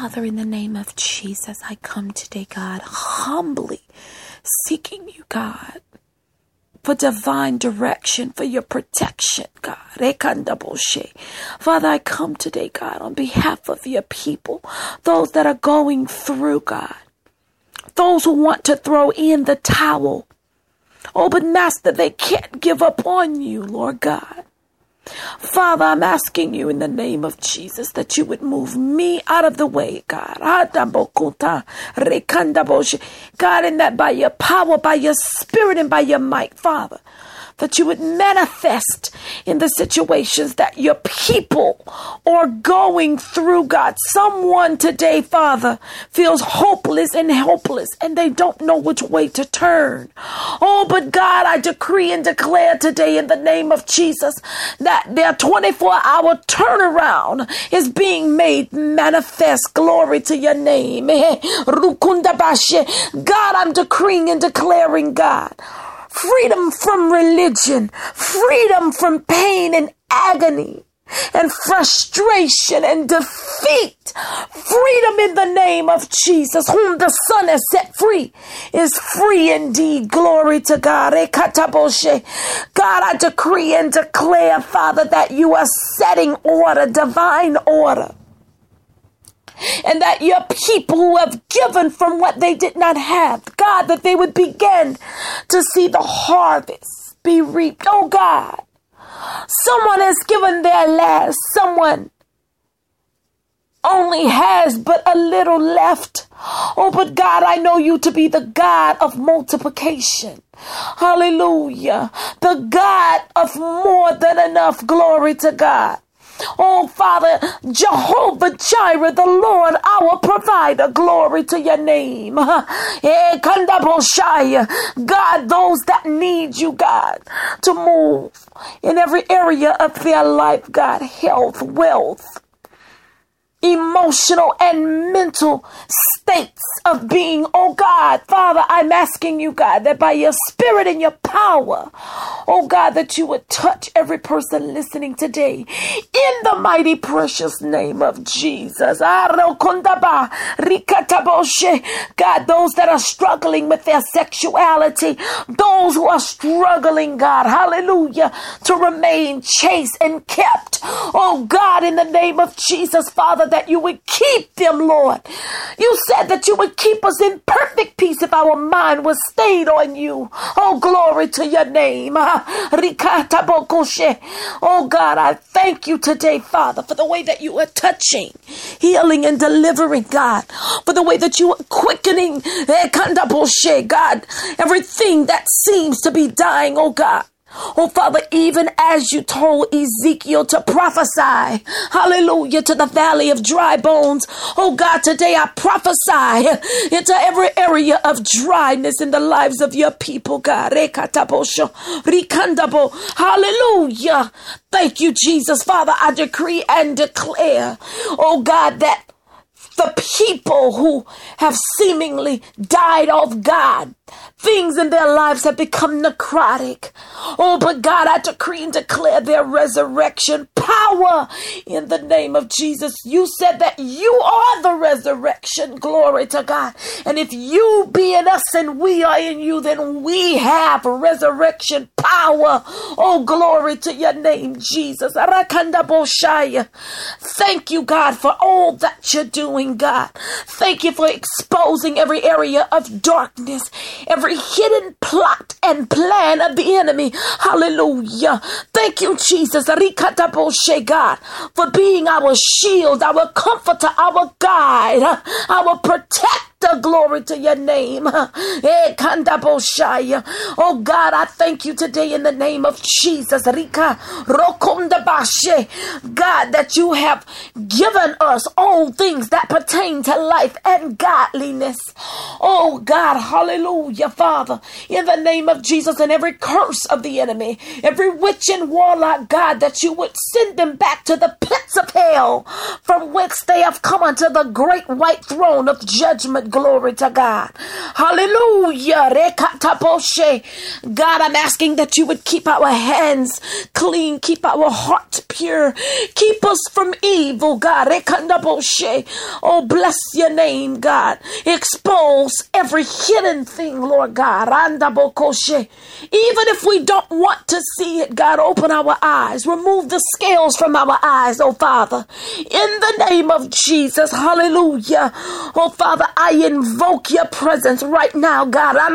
Father, in the name of Jesus, I come today, God, humbly seeking you, God, for divine direction, for your protection, God. Father, I come today, God, on behalf of your people, those that are going through, God, those who want to throw in the towel. Oh, but Master, they can't give up on you, Lord God. Father, I'm asking you in the name of Jesus that you would move me out of the way, God. God, and that by your power, by your spirit, and by your might, Father, that you would manifest in the situations that your people are going through, God. Someone today, Father, feels hopeless and helpless and they don't know which way to turn. Oh, but God, I decree and declare today in the name of Jesus that their 24 hour turnaround is being made manifest. Glory to your name. God, I'm decreeing and declaring, God freedom from religion, freedom from pain and agony and frustration and defeat. Freedom in the name of Jesus, whom the Son has set free, is free indeed. Glory to God. God, I decree and declare, Father, that you are setting order, divine order and that your people who have given from what they did not have, God, that they would begin to see the harvest be reaped. Oh God, someone has given their last, someone only has but a little left. Oh, but God, I know you to be the God of multiplication. Hallelujah. The God of more than enough. Glory to God. Oh, Father, Jehovah Jireh, the Lord, our provider. Glory to your name. Eh, God, those that need you, God, to move in every area of their life, God, health, wealth, emotional and mental states of being. Oh God, Father, I'm asking you, God, that by your spirit and your power, oh God, that you would touch every person listening today in the mighty precious name of Jesus. God, those that are struggling with their sexuality, those who are struggling, God, hallelujah, to remain chaste and kept. Oh God, in the name of Jesus, Father, that you would keep them, Lord. You said that you would keep us in perfect peace if our mind was stayed on you. Oh, glory to your name. Oh, God, I thank you today, Father, for the way that you are touching, healing, and delivering, God, for the way that you are quickening, eh, God, everything that seems to be dying, oh, God. Oh, Father, even as you told Ezekiel to prophesy, hallelujah, to the valley of dry bones. Oh, God, today I prophesy into every area of dryness in the lives of your people, God. Hallelujah. Thank you, Jesus. Father, I decree and declare, oh, God, that the people who have seemingly died off God Things in their lives have become necrotic. Oh, but God, I decree and declare their resurrection power in the name of Jesus. You said that you are the resurrection. Glory to God. And if you be in us and we are in you, then we have resurrection power. Oh, glory to your name, Jesus. Thank you, God, for all that you're doing, God. Thank you for exposing every area of darkness every hidden plot and plan of the enemy. Hallelujah. Thank you, Jesus. God, for being our shield, our comforter, our guide, our protector the glory to your name. Eh, oh God, I thank you today in the name of Jesus. Rika God, that you have given us all things that pertain to life and godliness. Oh God, hallelujah, Father, in the name of Jesus and every curse of the enemy, every witch and warlock, God, that you would send them back to the pits of hell from whence they have come unto the great white throne of judgment Glory to God. Hallelujah. God, I'm asking that you would keep our hands clean, keep our heart pure, keep us from evil, God. Oh, bless your name, God. Expose every hidden thing, Lord God. Even if we don't want to see it, God, open our eyes, remove the scales from our eyes, oh Father. In the name of Jesus, hallelujah. Oh Father, I invoke your presence right now, God.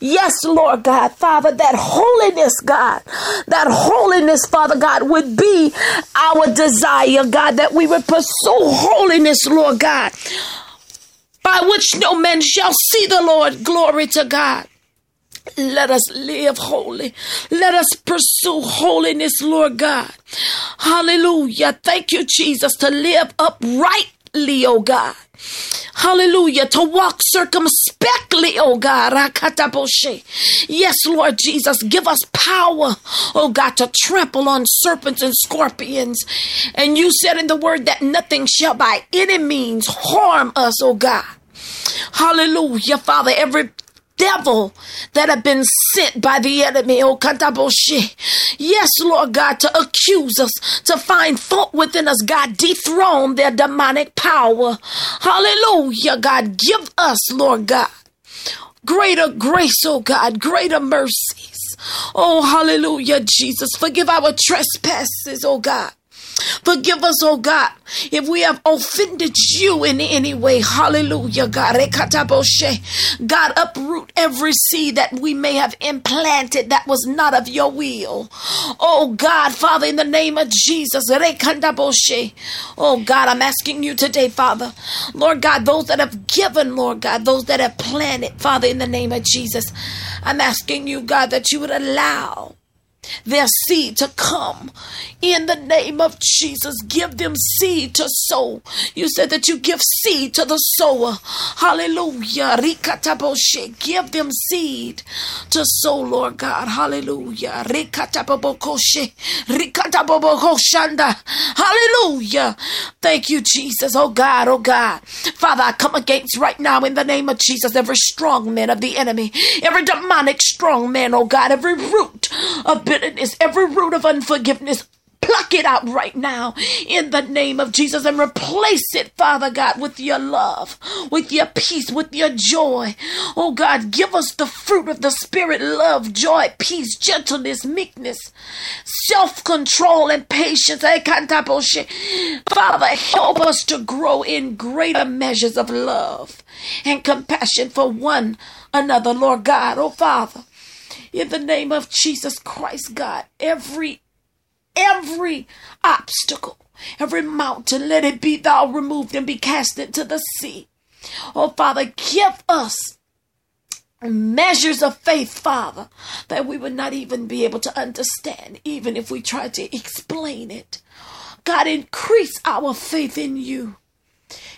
Yes, Lord God, Father, that holiness, God, that holiness, Father God, would be our desire, God, that we would pursue holiness, Lord God, by which no man shall see the Lord. Glory to God. Let us live holy. Let us pursue holiness, Lord God. Hallelujah. Thank you, Jesus, to live uprightly, oh God. Hallelujah. To walk circumspectly, oh God. Yes, Lord Jesus. Give us power, oh God, to trample on serpents and scorpions. And you said in the word that nothing shall by any means harm us, oh God. Hallelujah, Father. Every devil that have been sent by the enemy, oh Kantaboshe. Yes, Lord God, to accuse us, to find fault within us, God, dethrone their demonic power. Hallelujah, God, give us, Lord God, greater grace, oh God, greater mercies. Oh, hallelujah, Jesus. Forgive our trespasses, oh God. Forgive us, oh God, if we have offended you in any way. Hallelujah, God. God, uproot every seed that we may have implanted that was not of your will. Oh God, Father, in the name of Jesus. Oh God, I'm asking you today, Father. Lord God, those that have given, Lord God, those that have planted, Father, in the name of Jesus. I'm asking you, God, that you would allow their seed to come in the name of Jesus. Give them seed to sow. You said that you give seed to the sower. Hallelujah. Give them seed to sow, Lord God. Hallelujah. Rikatabobokoshe. Rikatabobokoshanda. Hallelujah. Thank you, Jesus. Oh God, oh God. Father, I come against right now in the name of Jesus every strong man of the enemy, every demonic strong man, oh God, every root of bitterness, every root of unforgiveness, pluck it out right now in the name of Jesus and replace it, Father God, with your love, with your peace, with your joy. Oh God, give us the fruit of the Spirit love, joy, peace, gentleness, meekness, self control, and patience. Father, help us to grow in greater measures of love and compassion for one another, Lord God. Oh Father in the name of Jesus Christ, God. Every, every obstacle, every mountain, let it be thou removed and be cast into the sea. Oh, Father, give us measures of faith, Father, that we would not even be able to understand, even if we tried to explain it. God, increase our faith in you.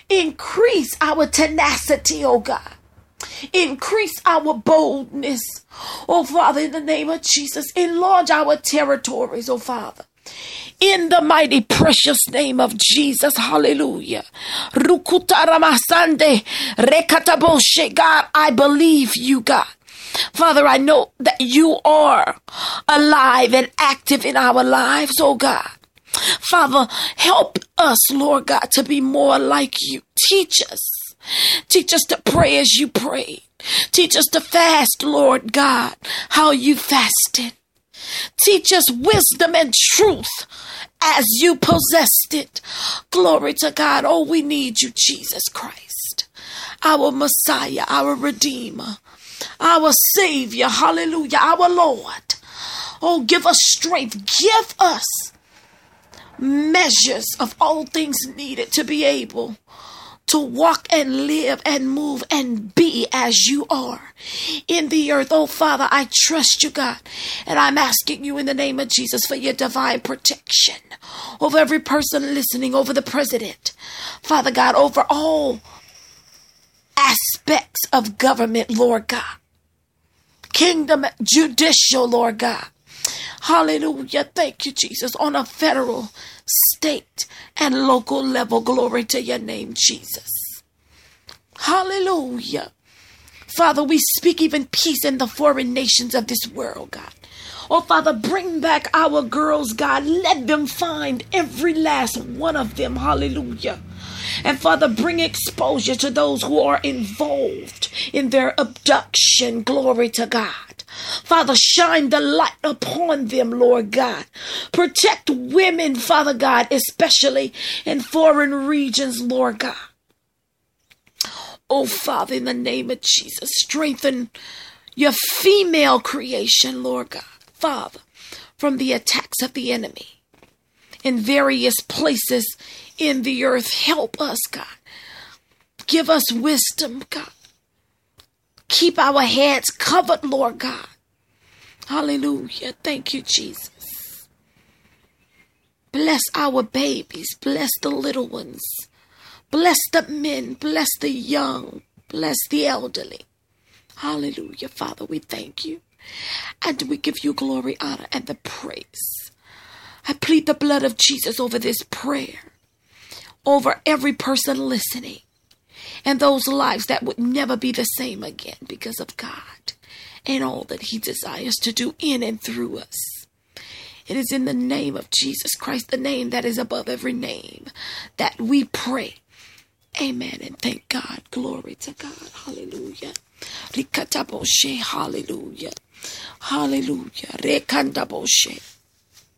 Increase our tenacity, oh God. Increase our boldness. Oh, Father, in the name of Jesus, enlarge our territories, oh, Father. In the mighty precious name of Jesus, hallelujah. Rukutaramasande rekataboshe. God, I believe you, God. Father, I know that you are alive and active in our lives, oh God. Father, help us, Lord God, to be more like you. Teach us Teach us to pray as you prayed. Teach us to fast, Lord God, how you fasted. Teach us wisdom and truth as you possessed it. Glory to God. Oh, we need you, Jesus Christ, our Messiah, our Redeemer, our Savior. Hallelujah, our Lord. Oh, give us strength. Give us measures of all things needed to be able to walk and live and move and be as you are in the earth. Oh, Father, I trust you, God. And I'm asking you in the name of Jesus for your divine protection over every person listening, over the president, Father God, over all aspects of government, Lord God. Kingdom judicial, Lord God. Hallelujah. Thank you, Jesus. On a federal, state, and local level. Glory to your name, Jesus. Hallelujah. Father, we speak even peace in the foreign nations of this world, God. Oh, Father, bring back our girls, God. Let them find every last one of them. Hallelujah. And Father, bring exposure to those who are involved in their abduction. Glory to God. Father, shine the light upon them, Lord God. Protect women, Father God, especially in foreign regions, Lord God. Oh, Father, in the name of Jesus, strengthen your female creation, Lord God. Father, from the attacks of the enemy in various places in the earth. Help us, God. Give us wisdom, God. Keep our heads covered, Lord God. Hallelujah. Thank you, Jesus. Bless our babies. Bless the little ones. Bless the men. Bless the young. Bless the elderly. Hallelujah. Father, we thank you. And we give you glory, honor, and the praise. I plead the blood of Jesus over this prayer, over every person listening, and those lives that would never be the same again because of God and all that He desires to do in and through us. It is in the name of Jesus Christ, the name that is above every name, that we pray. Amen. And thank God. Glory to God. Hallelujah. Hallelujah. Hallelujah. Rekandaboshe.